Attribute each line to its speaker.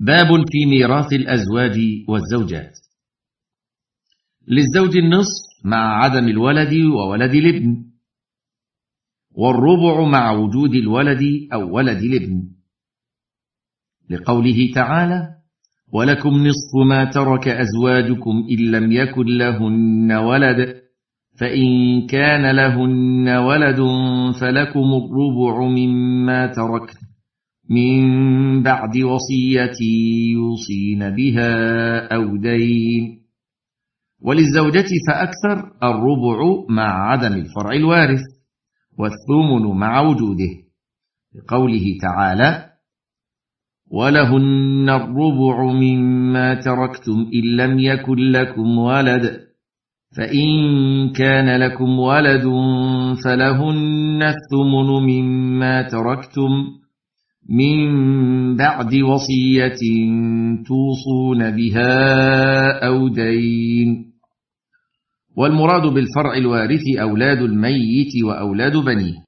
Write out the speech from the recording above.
Speaker 1: باب في ميراث الأزواج والزوجات. للزوج النصف مع عدم الولد وولد الابن والربع مع وجود الولد أو ولد الابن. لقوله تعالى ولكم نصف ما ترك أزواجكم إن لم يكن لهن ولد فإن كان لهن ولد فلكم الربع مما تركت من بعد وصية يوصين بها أو دين. وللزوجة فأكثر الربع مع عدم الفرع الوارث والثمن مع وجوده. لقوله تعالى ولهن الربع مما تركتم إن لم يكن لكم ولد. فإن كان لكم ولد فلهن الثمن مما تركتم. من بعد وصية توصون بها أو دين. والمراد بالفرع الوارث أولاد الميت وأولاد بنيه.